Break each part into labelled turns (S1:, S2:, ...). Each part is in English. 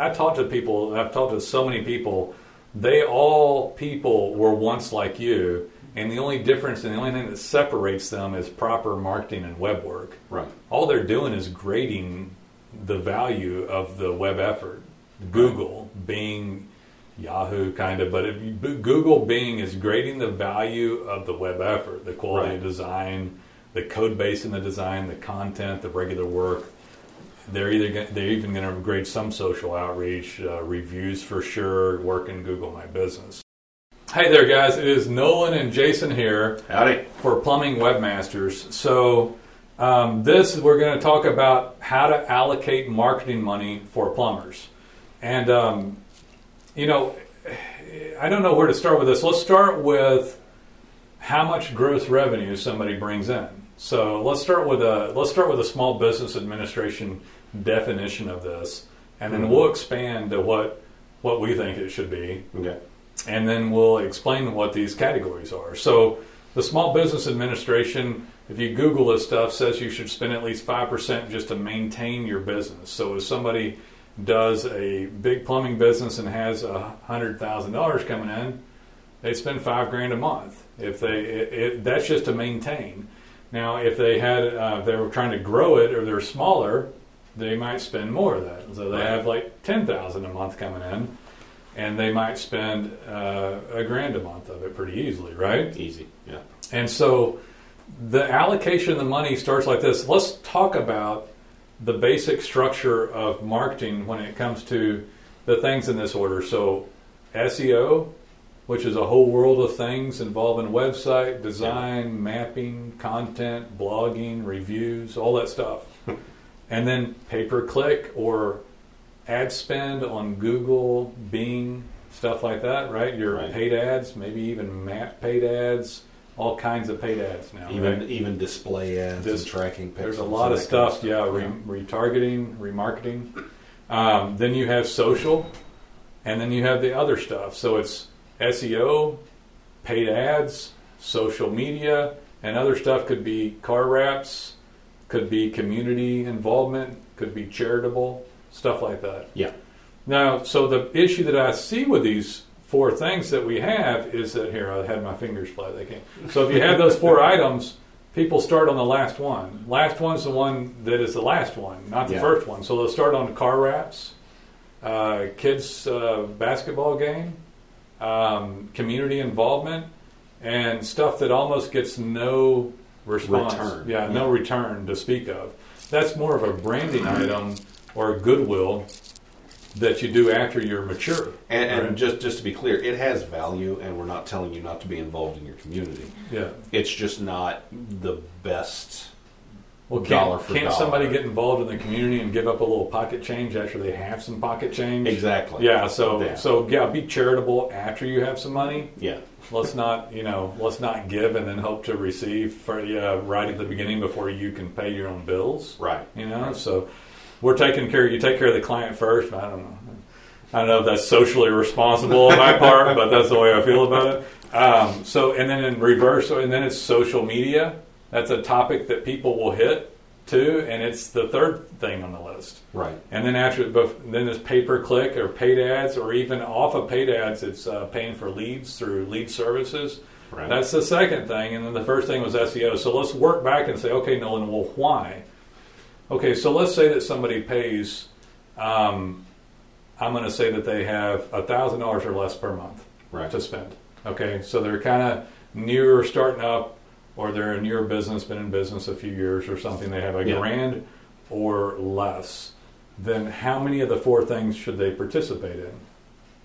S1: I talked to people. I've talked to so many people. They all people were once like you, and the only difference and the only thing that separates them is proper marketing and web work.
S2: Right.
S1: All they're doing is grading the value of the web effort. Google, Bing, Yahoo, kind of, but Google, Bing is grading the value of the web effort, the quality of design, the code base in the design, the content, the regular work. They're either gonna, they're even going to grade some social outreach, uh, reviews for sure, work in Google My Business. Hey there, guys! It is Nolan and Jason here
S2: Howdy.
S1: for Plumbing Webmasters. So, um, this we're going to talk about how to allocate marketing money for plumbers. And, um, you know, I don't know where to start with this. Let's start with how much gross revenue somebody brings in. So let's start with a let's start with a small business administration definition of this, and then
S2: Mhm.
S1: we'll expand to what what we think it should be
S2: Okay.
S1: and then we'll explain what these categories are. So, the Small Business Administration, if you Google this stuff, says you should spend at least 5% just to maintain your business. So, if somebody does a big plumbing business and has a $100,000 coming in, they spend five grand a month. If they, it, it, that's just to maintain. Now, if they had, uh, if they were trying to grow it or they're smaller, they might spend more of that. So they
S2: Right.
S1: have like ten thousand a month coming in, and they might spend uh, a grand a month of it pretty easily, right?
S2: Easy. Yeah.
S1: And so the allocation of the money starts like this. Let's talk about the basic structure of marketing when it comes to the things in this order. So SEO, which is a whole world of things involving website design, mapping, content, blogging, reviews, all that stuff. and then pay per click or ad spend on Google, Bing, stuff like that, right? Your
S2: Right.
S1: paid ads, maybe even map paid ads, all kinds of paid ads now.
S2: Even
S1: right?
S2: even display ads
S1: Dis-
S2: and tracking pixels.
S1: There's a lot of
S2: that kind
S1: stuff, yeah, re- retargeting, remarketing. Um, then you have social, and then you have the other stuff. So it's SEO, paid ads, social media, and other stuff could be car wraps, could be community involvement, could be charitable, stuff like that.
S2: Yeah.
S1: Now, so the issue that I see with these four things that we have is that here I had my fingers flat. They can't. So if you have those four items, people start on the last one. Last one's the one that is the last one, not the
S2: Yeah.
S1: first one. So they'll start on car wraps, uh, kids uh, basketball game, um, community involvement, and stuff that almost gets no response.
S2: Return.
S1: Yeah, no
S2: Yeah.
S1: return to speak of. That's more of a branding item or goodwill that you do after you're mature.
S2: And, and
S1: Right.
S2: just just to be clear, it has value, and we're not telling you not to be involved in your community.
S1: Yeah.
S2: It's just not the best.
S1: Well, can't,
S2: for
S1: can't somebody get involved in the community and give up a little pocket change after they have some pocket change?
S2: Exactly.
S1: Yeah. So
S2: Yeah.
S1: so yeah, be charitable after you have some money.
S2: Yeah.
S1: Let's not you know let's not give and then hope to receive for yeah right at the beginning before you can pay your own bills.
S2: Right.
S1: You know, so we're taking care. You take care of the client first. I don't know. I don't know if that's socially responsible on my part, but that's the way I feel about it. Um, so, and then in reverse, and then it's social media. That's a topic that people will hit too, and it's the third thing on the list.
S2: Right.
S1: And then after, then there's pay per click or paid ads, or even off of paid ads, it's uh, paying for leads through lead services.
S2: Right.
S1: That's the second thing, and then the first thing was SEO. So let's work back and say, okay, Nolan, well, why? Okay, so let's say that somebody pays. Um, I'm going to say that they have a thousand dollars or less per month
S2: right.
S1: to spend. Okay, so they're kind of newer starting up, or they're a newer business, been in business a few years or something. They have a
S2: Yeah.
S1: grand or less. Then how many of the four things should they participate in?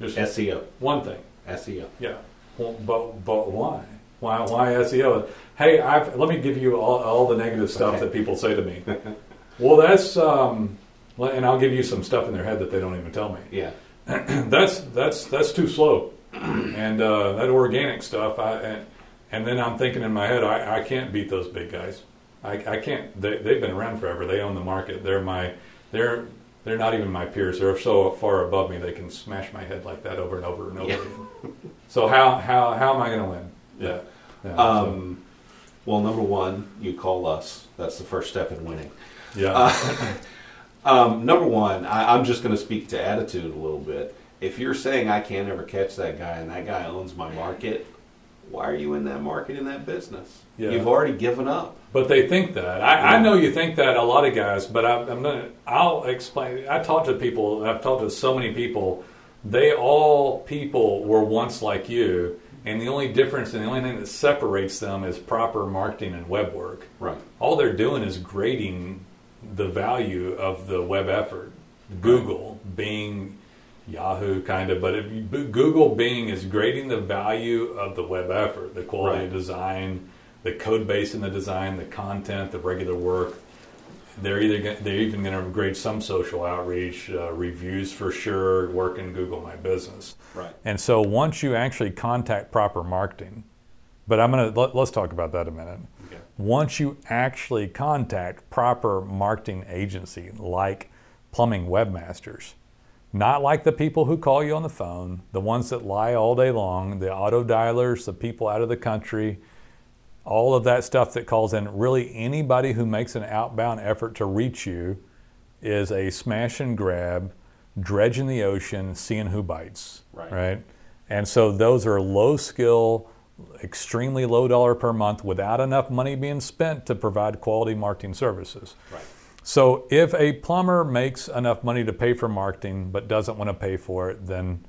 S1: Just
S2: SEO.
S1: one thing.
S2: SEO.
S1: Yeah, well, but but why? Why why SEO? Hey, I've, let me give you all, all the negative stuff
S2: Okay.
S1: that people say to me. well, that's um, and I'll give you some stuff in their head that they don't even tell me.
S2: Yeah.
S1: that's that's that's too slow, and uh, that organic stuff. I and, and then I'm thinking in my head, I, I can't beat those big guys. I, I can't. They, they've been around forever. They own the market. They're my they're they're not even my peers. They're so far above me. They can smash my head like that over and over and over
S2: Yeah.
S1: again. So how how how am I going to win?
S2: Yeah.
S1: Yeah, so-
S2: Um, well, number one, you call us. That's the first step in winning.
S1: yeah.
S2: Uh, Um, number one, I, I'm just going to speak to attitude a little bit. If you're saying I can't ever catch that guy and that guy owns my market, why are you in that market in that business?
S1: Yeah.
S2: You've already given up.
S1: But they think that. I, I know you think that a lot of guys, but I, I'm gonna. I'll explain. I talk to people. I've talked to so many people. They all people were once like you, and the only difference and the only thing that separates them is proper marketing and web work.
S2: Right.
S1: All they're doing is grading the value of the web effort. Google, Bing, Yahoo, kind of, but if Google, Bing is grading the value of the web effort, the quality
S2: Right.
S1: of design, the code base in the design, the content, the regular work. They're either they're even going to grade some social outreach, uh, reviews for sure, work in Google My Business.
S2: Right.
S1: And so once you actually contact proper marketing, but I'm going to let, let's talk about that a minute.
S2: Okay.
S1: Once you actually contact proper marketing agency like plumbing webmasters, not like the people who call you on the phone, the ones that lie all day long, the auto dialers, the people out of the country, all of that stuff that calls in, really anybody who makes an outbound effort to reach you is a smash and grab, dredging the ocean, seeing who bites.
S2: Right.
S1: Right. And so those are low skill, extremely low dollar per month without enough money being spent to provide quality marketing services.
S2: Right.
S1: So if a plumber makes enough money to pay for marketing but doesn't want to pay for it, then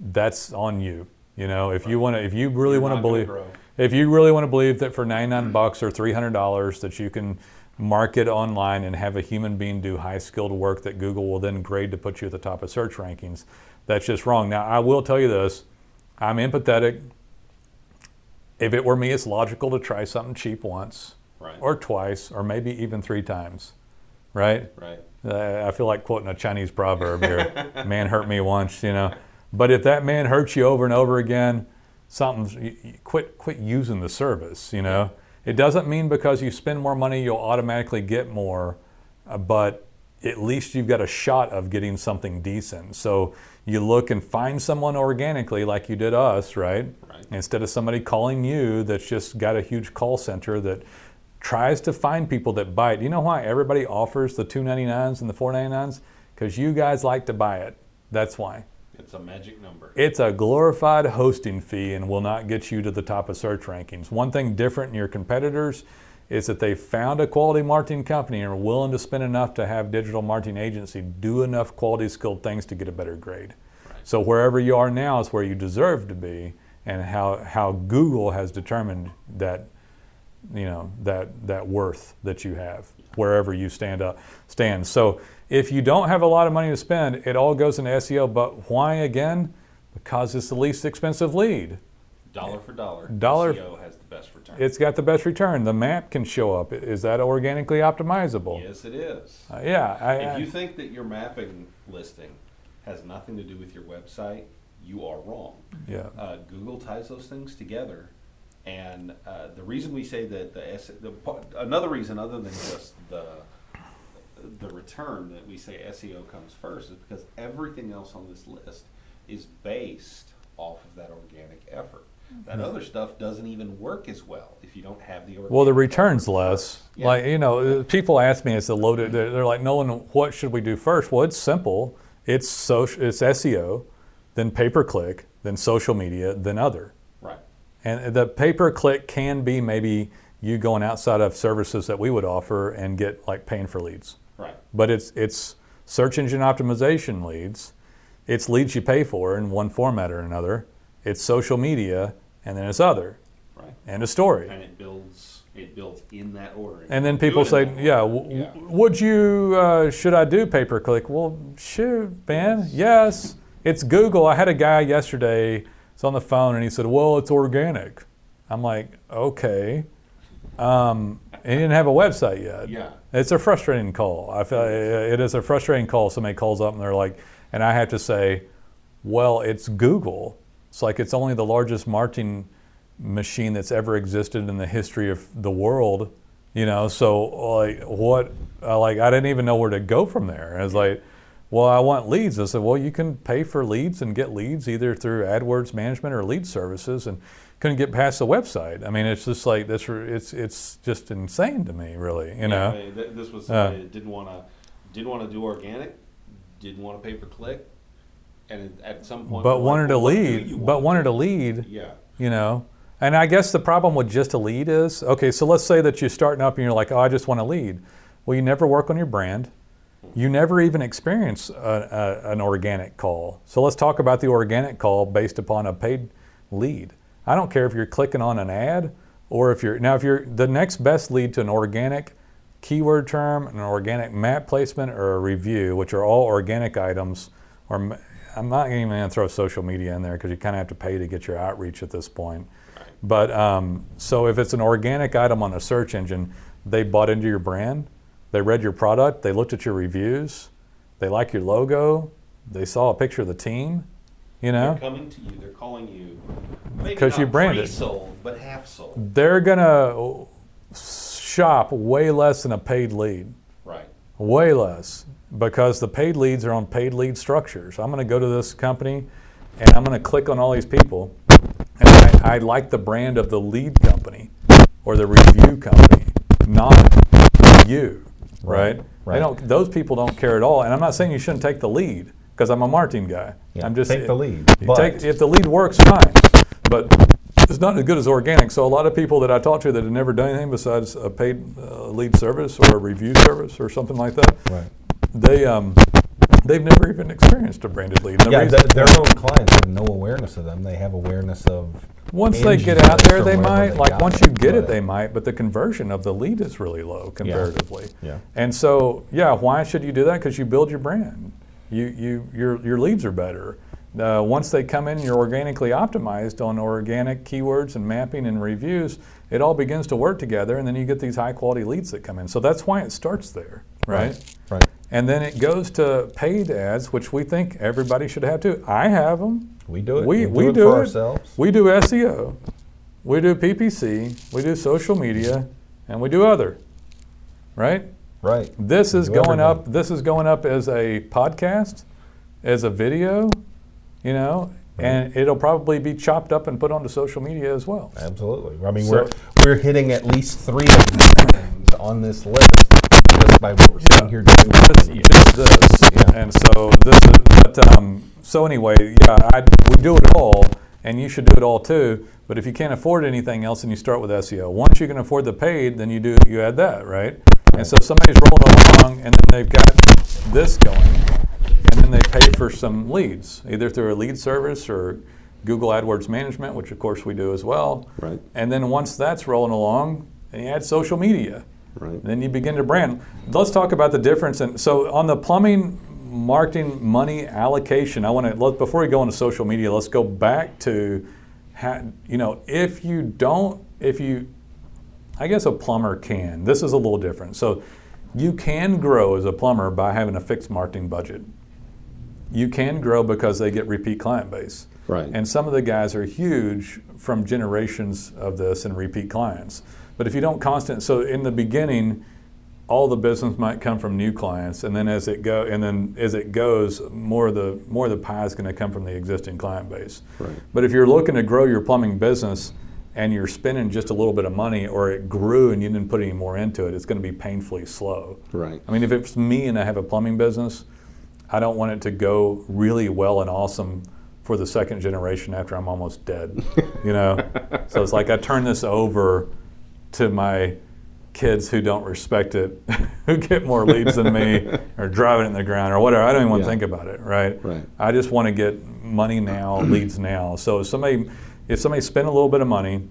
S1: that's on you. You know, if you want to, if you really want to believe, if you really want to believe that for 99 bucks or 300 dollars that you can market online and have a human being do high skilled work that Google will then grade to put you at the top of search rankings, that's just wrong. Now, I will tell you this, I'm empathetic. If it were me, it's logical to try something cheap once
S2: Right.
S1: or twice or maybe even three times, right?
S2: right.
S1: I feel like quoting a Chinese proverb here man hurt me once, you know. But if that man hurts you over and over again, something's quit quit using the service, you know. It doesn't mean because you spend more money you'll automatically get more, uh, but at least you've got a shot of getting something decent. So you look and find someone organically like you did us, right?
S2: Right.
S1: Instead of somebody calling you that's just got a huge call center that tries to find people that bite. You know why everybody offers the 299s and the 499s? Because you guys like to buy it. That's why.
S2: It's a magic number.
S1: It's a glorified hosting fee and will not get you to the top of search rankings. One thing different in your competitors is that they found a quality marketing company and are willing to spend enough to have digital marketing agency do enough quality skilled things to get a better grade.
S2: Right.
S1: So wherever you are now is where you deserve to be and how, how Google has determined that you know that that worth that you have wherever you stand up stand. So if you don't have a lot of money to spend, it all goes into SEO. But why again? Because it's the least expensive lead.
S2: Dollar for dollar.
S1: Dollar-
S2: SEO has the best return.
S1: It's got the best return. The map can show up. Is that organically optimizable?
S2: yes, it is.
S1: Uh, yeah. I,
S2: If
S1: I-
S2: you think that your mapping listing has nothing to do with your website, you are wrong.
S1: yeah.
S2: Uh, Google ties those things together, and uh, the reason we say that the, S- the another reason other than just the the return that we say SEO comes first is because everything else on this list is based off of that organic effort. That other stuff doesn't even work as well if you don't have the organic.
S1: Well, the return's less.
S2: Yeah.
S1: Like you know, people ask me, "It's a loaded." They're, they're like, "Nolan, what should we do first? Well, it's simple. It's social. It's SEO, then pay per click, then social media, then other. And the pay per click can be maybe you going outside of services that we would offer and get like paying for leads.
S2: Right.
S1: But it's it's search engine optimization leads. It's leads you pay for in one format or another. It's social media, and then it's other,
S2: Right.
S1: and a story.
S2: And it builds. It builds in that order.
S1: And then people say, "Yeah, w-
S2: Yeah.
S1: would you? Uh, should I do pay per click?" Well, shoot, man. Yes, it's Google. I had a guy yesterday. It's on the phone, and he said, "Well, it's organic." I'm like, "Okay." Um, he didn't have a website yet.
S2: Yeah.
S1: It's a frustrating call. I feel it is a frustrating call. Somebody calls up and they're like, and I have to say, well, it's Google. It's like it's only the largest marketing machine that's ever existed in the history of the world. You know, so like what? uh, Like I didn't even know where to go from there. I was like, well, I want leads. I said, well, you can pay for leads and get leads either through AdWords management or lead services, and couldn't get past the website. I mean, it's just like this. It's it's just insane to me, really. You know.
S2: Yeah, th- this was
S1: Uh.
S2: didn't want to didn't want to do organic, didn't want to pay per click, and at some point,
S1: but wanted
S2: like,
S1: to lead. But wanted to lead.
S2: Yeah.
S1: you know and i guess the problem with just a lead is okay so let's say that you're starting up and you're like oh i just want to lead well you never work on your brand you never even experience a, a, an organic call. So let's talk about the organic call based upon a paid lead. I don't care if you're clicking on an ad or if you're now if you're the next best lead to an organic keyword term an organic map placement or a review which are all organic items or I'm not even going to throw social media in there because you kind of have to pay to get your outreach at this point. But um, so if it's an organic item on a search engine, they bought into your brand, they read your product, they looked at your reviews, they like your logo, they saw a picture of the team, you know,
S2: They're coming to you. They're calling you.
S1: because you
S2: not
S1: brand
S2: pre-sold, but half sold.
S1: they're gonna shop way less than a paid lead,
S2: Right.
S1: way less, because the paid leads are on paid lead structures. I'm gonna go to this company and I'm gonna click on all these people, and I, I like the brand of the lead company or the review company, not you, right?
S3: Right, right.
S1: They don't; those people don't care at all. And I'm not saying you shouldn't take the lead because I'm a marketing guy.
S3: Yeah,
S1: I'm just
S3: take the lead,
S1: take- if the lead works, fine, but it's not as good as organic. So a lot of people that I talk to that have never done anything besides a paid uh, lead service or a review service or something like that,
S3: Right.
S1: they um, they've never even experienced a branded lead. And
S3: Yeah, th- their own clients have no awareness of them. They have awareness of.
S1: once they get out there, they might.
S3: they
S1: Like once you get it,
S3: but-
S1: they might. But the conversion of the lead is really low comparatively.
S3: Yeah. yeah.
S1: And so, yeah, why should you do that? Because you build your brand. You, you, your, your leads are better. Uh, once they come in, you're organically optimized on organic keywords and mapping and reviews. It all begins to work together, and then you get these high quality leads that come in. So that's why it starts there, right?
S3: Right.
S1: And then it goes to paid ads, which we think everybody should have too. I have them.
S3: We do it.
S1: We,
S3: We do
S1: we
S3: it
S1: do
S3: for
S1: it.
S3: ourselves.
S1: We do SEO. We do PPC. We do social media, and we do other. Right?
S3: Right.
S1: This is going up. This is going up as a podcast, as a video, you know, mm-hmm. and it'll probably be chopped up and put onto social media as well.
S3: Absolutely. I mean,
S1: So-
S3: we're we're hitting at least three of these things on this list by what we're sitting here doing.
S1: just,
S3: with you.
S1: just this.
S3: Yeah.
S1: And so this is, but um, so anyway, yeah, I, we do it all, and you should do it all too. But if you can't afford anything else, and you start with SEO. Once you can afford the paid, then you do you add that, right? And so somebody's rolling along, and then they've got this going, and then they pay for some leads, either through a lead service or Google AdWords management, which of course we do as well.
S2: Right.
S1: And then once that's rolling along, then you add social media.
S2: Right.
S1: Then you begin to brand. Let's talk about the difference. And so on the plumbing marketing money allocation, I want to let before we go into social media, let's go back to, you know, if you don't, if you, I guess a plumber can. This is a little different. So you can grow as a plumber by having a fixed marketing budget. You can grow because they get repeat client base.
S2: Right.
S1: And some of the guys are huge from generations of this and repeat clients. But if you don't constant, so in the beginning, all the business might come from new clients, and then as it go, and then as it goes, more of the more of the pie is going to come from the existing client base.
S2: Right.
S1: But if you're looking to grow your plumbing business and you're spending just a little bit of money, or it grew and you didn't put any more into it, it's going to be painfully slow.
S2: Right.
S1: I mean, if it's me and I have a plumbing business, I don't want it to go really well and awesome for the second generation after I'm almost dead. You know, so it's like I turn this over to my kids who don't respect it, who get more leads than me, or drive it in the ground or whatever. I don't even want to
S2: Yeah.
S1: think about it. Right.
S2: Right.
S1: I just want to get money now, leads now. So if somebody, if somebody spent a little bit of money,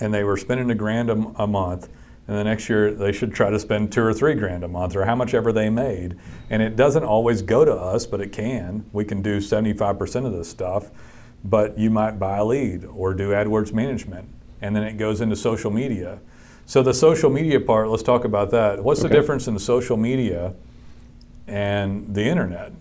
S1: and they were spending a grand a month, and the next year they should try to spend two or three grand a month, or how much ever they made. And it doesn't always go to us, but it can. We can do 75% of this stuff, but you might buy a lead or do AdWords management, and then it goes into social media. So the social media part, let's talk about that. What's the difference in social media and the internet?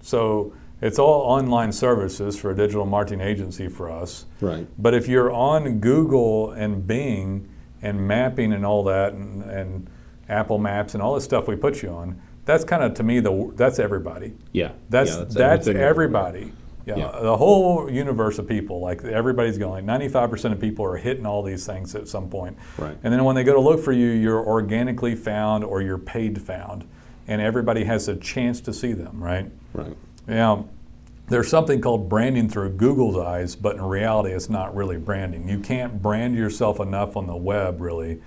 S1: So it's all online services for a digital marketing agency for us.
S2: Right.
S1: But if you're on Google and Bing and mapping and all that, and, and Apple Maps and all this stuff we put you on, that's kind of to me the that's everybody.
S2: Yeah.
S1: That's
S2: Yeah,
S1: that's,
S2: everything.
S1: everybody. Yeah,
S2: Yeah.
S1: the whole universe of people, like everybody's going. Ninety-five percent of people are hitting all these things at some point.
S2: Right.
S1: And then when they go to look for you, you're organically found or you're paid found. and everybody has a chance to see them, right?
S4: Right.
S1: Now, there's something called branding through Google's eyes, but in reality, it's not really branding. You can't brand yourself enough on the web, really,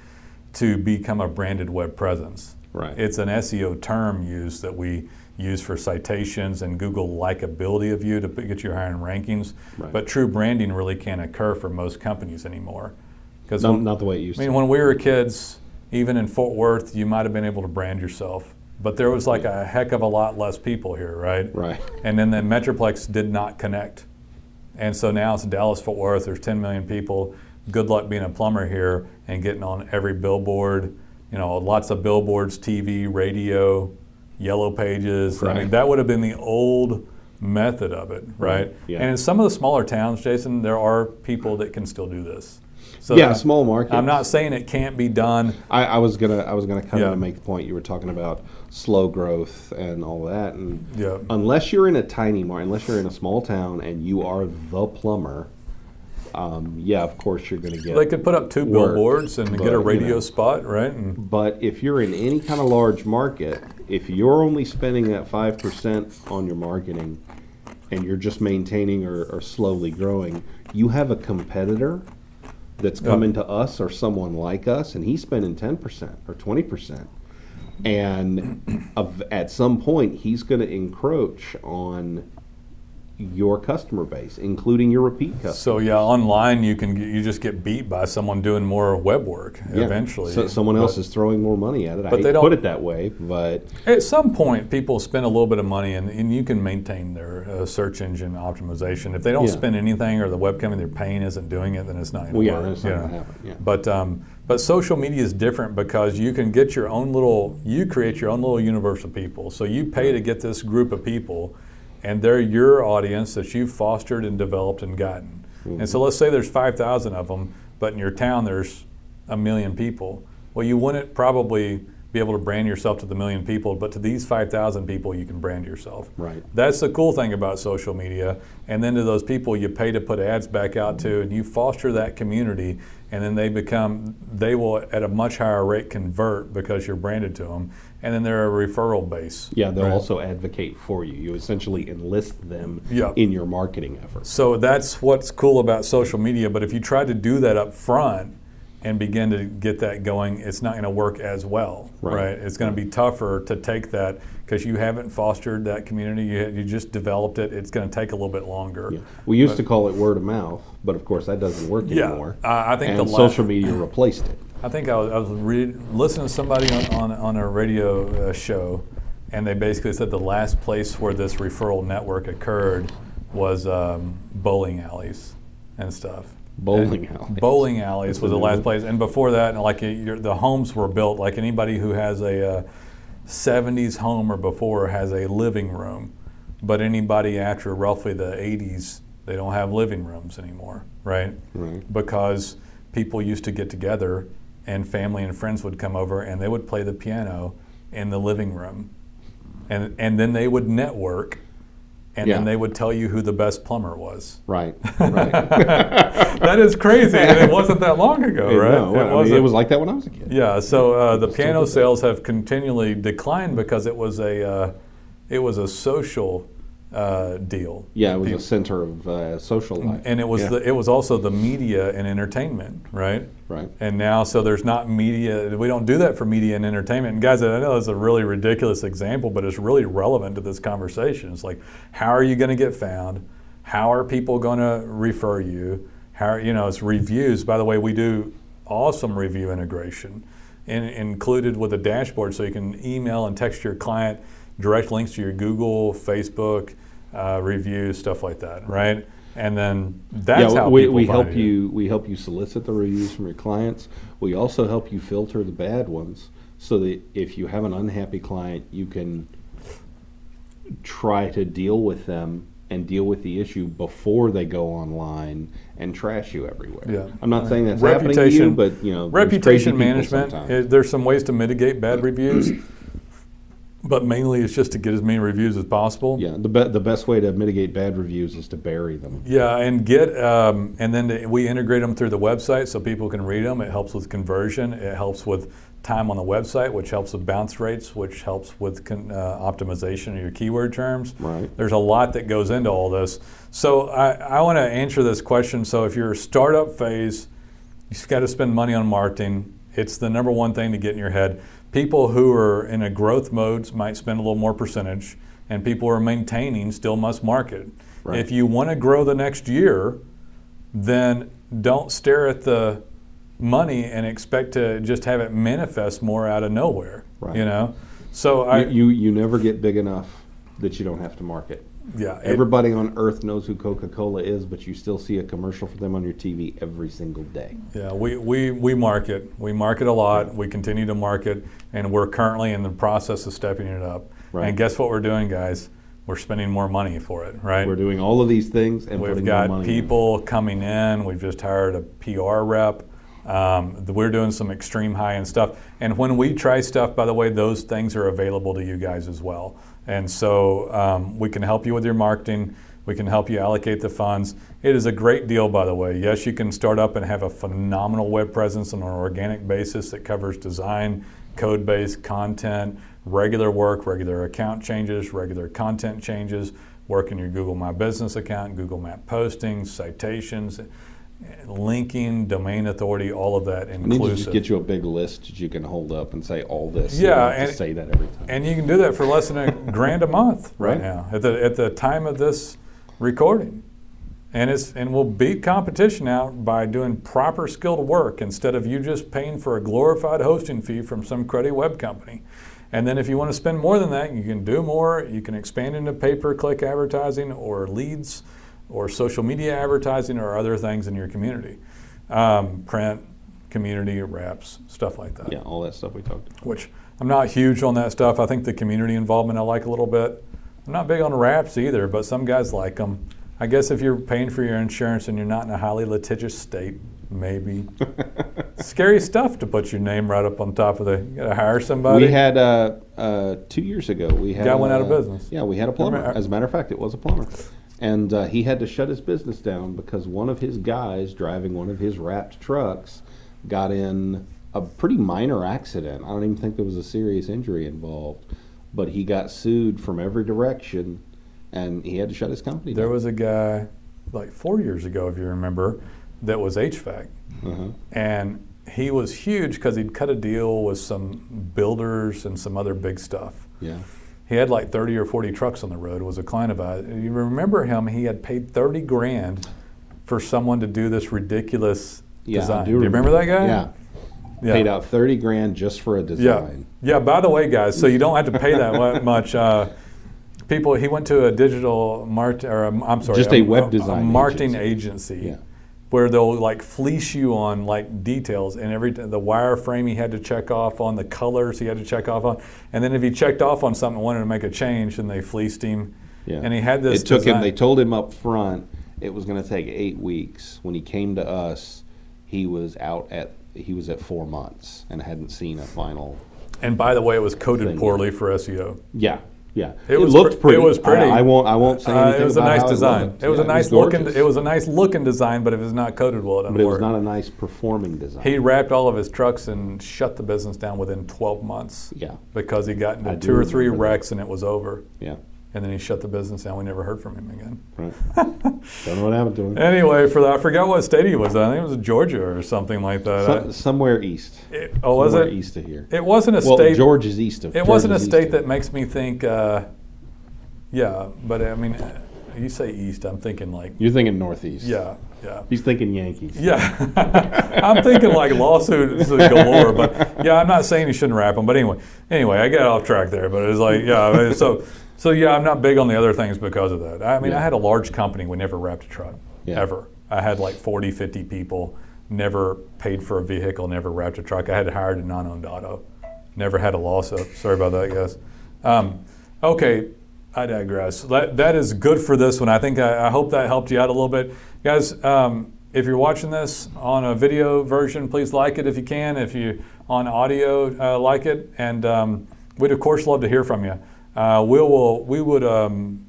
S1: to become a branded web presence.
S4: Right.
S1: It's an SEO term used that we use for citations and Google likability of you to get you higher in rankings.
S4: Right.
S1: But true branding really can't occur for most companies anymore. Because
S4: Not, not the way it used
S1: I mean,
S4: to.
S1: when we were kids, even in Fort Worth, you might have been able to brand yourself, but there was like a heck of a lot less people here, right?
S4: Right.
S1: And then the Metroplex did not connect. And so now it's Dallas Fort Worth, there's 10 million people. Good luck being a plumber here and getting on every billboard, you know, lots of billboards, TV, radio, yellow pages. I mean, that would have been the old method of it, right?
S4: Yeah.
S1: And in some of the smaller towns, Jason, there are people that can still do this. So
S4: Yeah, small market.
S1: I'm not saying it can't be done.
S4: I, I was gonna I was gonna come in
S1: Yeah.
S4: and make the point you were talking about slow growth and all that and
S1: Yeah.
S4: unless you're in a tiny market unless you're in a small town and you are the plumber um, yeah of course you're gonna get
S1: They could put up two
S4: Work,
S1: billboards and
S4: but,
S1: get a
S4: you
S1: radio
S4: know.
S1: spot, right? And
S4: but if you're in any kind of large market if you're only spending that 5% on your marketing and you're just maintaining or, or slowly growing you have a competitor that's
S1: Yeah.
S4: coming to us or someone like us and he's spending 10% or 20% and of, at some point he's going to encroach on your customer base including your repeat customers
S1: so yeah, online you can you just get beat by someone doing more web work
S4: Yeah.
S1: eventually.
S4: so, someone else
S1: But
S4: is throwing more money at it i
S1: but they
S4: don't- put it that way but
S1: At some point, people spend a little bit of money, and, and you can maintain their uh, search engine optimization. If they don't
S4: Yeah.
S1: spend anything, or the web company they're paying isn't doing it, then it's not going to
S4: Well, yeah, that's not gonna happen, yeah.
S1: But um, but social media is different because you can get your own little, you create your own little universe of people. So you pay to get this group of people, and they're your audience that you've fostered and developed and gotten.
S4: Mm-hmm.
S1: And so let's say there's 5,000 of them, but in your town there's a million people. Well, you wouldn't probably be able to brand yourself to the million people, but to these 5,000 people, you can brand yourself.
S4: Right.
S1: That's the cool thing about social media. And then to those people you pay to put ads back out to, and you foster that community, and then they become, they will at a much higher rate convert because you're branded to them, and then they're a referral base.
S4: Yeah, they'll
S1: right?
S4: also advocate for you. You essentially enlist them
S1: Yeah.
S4: in your marketing efforts.
S1: So that's what's cool about social media. But if you try to do that up front and begin to get that going, it's not going to work as well,
S4: Right.
S1: right? It's going to be tougher to take that because you haven't fostered that community. You, you just developed it. It's going to take a little bit longer.
S4: Yeah. We used to call it word of mouth, but of course that doesn't work
S1: Yeah,
S4: anymore.
S1: I- I think
S4: and social media replaced it.
S1: I think I was, I was listening to somebody on, on, on a radio uh, show, and they basically said the last place where this referral network occurred was um, bowling alleys and stuff.
S4: Bowling
S1: And
S4: alleys.
S1: Bowling alleys
S4: That's
S1: was the last place, and before that, like it, the homes were built. Like anybody who has a uh, '70s home or before has a living room, but anybody after roughly the '80s, they don't have living rooms anymore, right?
S4: Right.
S1: Because people used to get together, and family and friends would come over, and they would play the piano in the living room, and and then they would network. And
S4: Yeah.
S1: then they would tell you who the best plumber was.
S4: Right. Right.
S1: that is crazy. and it wasn't that long ago, right?
S4: No, I mean, it
S1: wasn't.
S4: like that when I was a kid.
S1: Yeah. So uh, the piano sales have continually declined because it was a uh, it was a social uh, deal.
S4: Yeah, it was
S1: People-
S4: a center of uh, social life.
S1: and it was
S4: Yeah.
S1: the, it was also the media and entertainment, right?
S4: Right.
S1: And now, so there's not media. We don't do that for media and entertainment. And guys, I know it's a really ridiculous example, but it's really relevant to this conversation. It's like, how are you going to get found? How are people going to refer you? How you know? It's reviews. By the way, we do awesome review integration, in, included with a dashboard, so you can email and text your client direct links to your Google, Facebook uh, reviews, stuff like that, right? And then that's
S4: yeah,
S1: how
S4: we,
S1: people
S4: we help you. We help you solicit the reviews from your clients. We also help you filter the bad ones, so that if you have an unhappy client, you can try to deal with them and deal with the issue before they go online and trash you everywhere.
S1: Yeah.
S4: I'm not saying that's happening to you, but you know,
S1: reputation management there's some ways to mitigate bad reviews but mainly it's just to get as many reviews as possible.
S4: Yeah, the be- the best way to mitigate bad reviews is to bury them.
S1: Yeah, and get um, and then the, we integrate them through the website so people can read them. It helps with conversion. It helps with time on the website, which helps with bounce rates, which helps with con, uh, optimization of your keyword terms.
S4: Right.
S1: There's a lot that goes into all this. So I, I want to answer this question. So if you're a startup phase, you've got to spend money on marketing. It's the number one thing to get in your head. People who are in a growth mode might spend a little more percentage, and people who are maintaining still must market.
S4: Right.
S1: If you want to grow the next year, then don't stare at the money and expect to just have it manifest more out of nowhere.
S4: Right.
S1: You know, so I
S4: you, you you never get big enough that you don't have to market.
S1: Yeah it-
S4: Everybody on earth knows who Coca Cola is, but you still see a commercial for them on your TV every single day.
S1: Yeah, we, we, we market. We market a lot. We continue to market, and we're currently in the process of stepping it up.
S4: Right.
S1: And guess what we're doing, guys? We're spending more money for it, right?
S4: We're doing all of these things and
S1: We've
S4: putting
S1: got
S4: more money in.
S1: people coming in. We've just hired a PR rep. Um, we're doing some extreme high end stuff. And when we try stuff, by the way, those things are available to you guys as well. And so um, we can help you with your marketing. We can help you allocate the funds. It is a great deal, by the way. Yes, you can start up and have a phenomenal web presence on an organic basis that covers design, code base, content, regular work, regular account changes, regular content changes, work in your Google My Business account, Google Map postings, citations, linking, domain authority, all of that
S4: I need to just get you a big list that you can hold up and say all this.
S1: Yeah, and-
S4: say that every time.
S1: And you can do that for less than a grand a month right,
S4: Right.
S1: now at the at the time of this recording. And it's and we'll beat competition out by doing proper skilled work instead of you just paying for a glorified hosting fee from some cruddy web company. And then if you want to spend more than that, you can do more. You can expand into pay-per-click advertising or leads or social media advertising or other things in your community. Um, print, community, reps, stuff like that
S4: yeah, all that stuff we talked about.
S1: which I'm not huge on that stuff. I think the community involvement I like a little bit. I'm not big on wraps either, but some guys like them. I guess if you're paying for your insurance and you're not in a highly litigious state, maybe. Scary stuff to put your name right up on top of the. You gotta hire somebody.
S4: We had uh, uh, two years ago. We had
S1: Guy went out of
S4: uh,
S1: business.
S4: Yeah, we had a plumber. As a matter of fact, it was a plumber, and uh, he had to shut his business down because one of his guys driving one of his wrapped trucks got in a pretty minor accident. I don't even think there was a serious injury involved, but he got sued from every direction, and he had to shut his company down.
S1: there was a guy, like four years ago, if you remember, that was HVAC.
S4: uh-huh.
S1: and he was huge because he'd cut a deal with some builders and some other big stuff.
S4: Yeah,
S1: He had like 30 or 40 trucks on the road. Was a client of ours. You remember him? He had paid 30 grand for someone to do this ridiculous
S4: yeah.
S1: Design.
S4: do
S1: Do you remember that guy?
S4: Yeah.
S1: Yeah.
S4: paid out thirty grand just for a design.
S1: Yeah. yeah, By the way, guys, so you don't have to pay that much. Uh, people, he went to a digital mart, or um, I'm sorry,
S4: Just a web design
S1: marketing
S4: agency.
S1: agency. Where they'll like fleece you on like details and every the wireframe he had to check off on the colors he had to check off on, and then if he checked off on something and wanted to make a change, then they fleeced him.
S4: Yeah.
S1: And he had this.
S4: It took him. They told him up front it was going to take eight weeks. When he came to us, he was out at he was at four months and hadn't seen a final.
S1: And by the way, it was coded
S4: thing.
S1: poorly for SEO.
S4: Yeah, yeah.
S1: It was
S4: looked
S1: pre-
S4: pretty.
S1: it was pretty.
S4: I, I won't. I won't say
S1: Uh,
S4: anything
S1: it was a nice
S4: how
S1: design.
S4: looked.
S1: It was a
S4: Yeah,
S1: nice looking. It was a nice looking design, but if it's not coated well, it doesn't
S4: But it was
S1: work.
S4: not a nice performing design.
S1: he wrapped all of his trucks and shut the business down within 12 months
S4: yeah,
S1: because he got into
S4: I
S1: two or three
S4: remember that.
S1: wrecks and it was over.
S4: yeah.
S1: And then he shut the business down. We never heard from him again.
S4: Right. Don't know what happened to him.
S1: Anyway, for that, I forgot what state he was. in. I think it was Georgia or something like that.
S4: Some, somewhere east.
S1: It, oh, was it?
S4: east of here?
S1: It wasn't a
S4: well,
S1: state.
S4: Georgia's east of. Here.
S1: It wasn't a state that makes me think. Uh, yeah, but I mean, uh, you say east, I'm thinking like.
S4: You're thinking northeast.
S1: Yeah, yeah.
S4: He's thinking Yankees.
S1: Yeah, I'm thinking like lawsuits galore, but yeah, I'm not saying you shouldn't wrap them. But anyway, anyway, I got off track there. But it's like, yeah, so so yeah, I'm not big on the other things because of that. I mean,
S4: Yeah.
S1: I had a large company, we never wrapped a truck
S4: Yeah.
S1: ever. I had like 40, 50 people, never paid for a vehicle, never wrapped a truck. I had hired a non-owned auto, never had a lawsuit. Sorry about that, guys. Um, okay, I digress. That, that is good for this one. I think I, I hope that helped you out a little bit, guys. Um, if you're watching this on a video version, please like it if you can. If you on audio, uh, like it, and um, we'd of course love to hear from you. Uh, we will. We would um,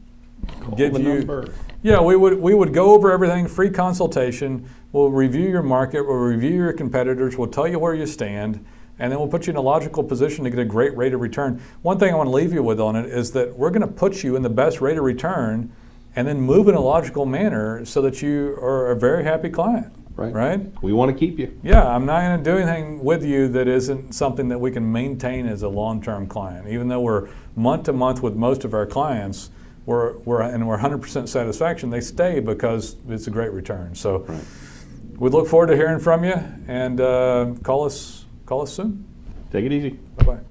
S1: give you.
S4: number.
S1: Yeah, we would. We would go over everything. Free consultation. We'll review your market. We'll review your competitors. We'll tell you where you stand, and then we'll put you in a logical position to get a great rate of return. One thing I want to leave you with on it is that we're going to put you in the best rate of return, and then move in a logical manner so that you are a very happy client.
S4: Right.
S1: Right.
S4: We want to keep you.
S1: Yeah, I'm not going to do anything with you that isn't something that we can maintain as a long-term client. Even though we're month to month with most of our clients, we're, we're and we're 100% satisfaction. They stay because it's a great return. So
S4: Right.
S1: we look forward to hearing from you and uh, call us call us soon.
S4: Take it easy.
S1: Bye bye.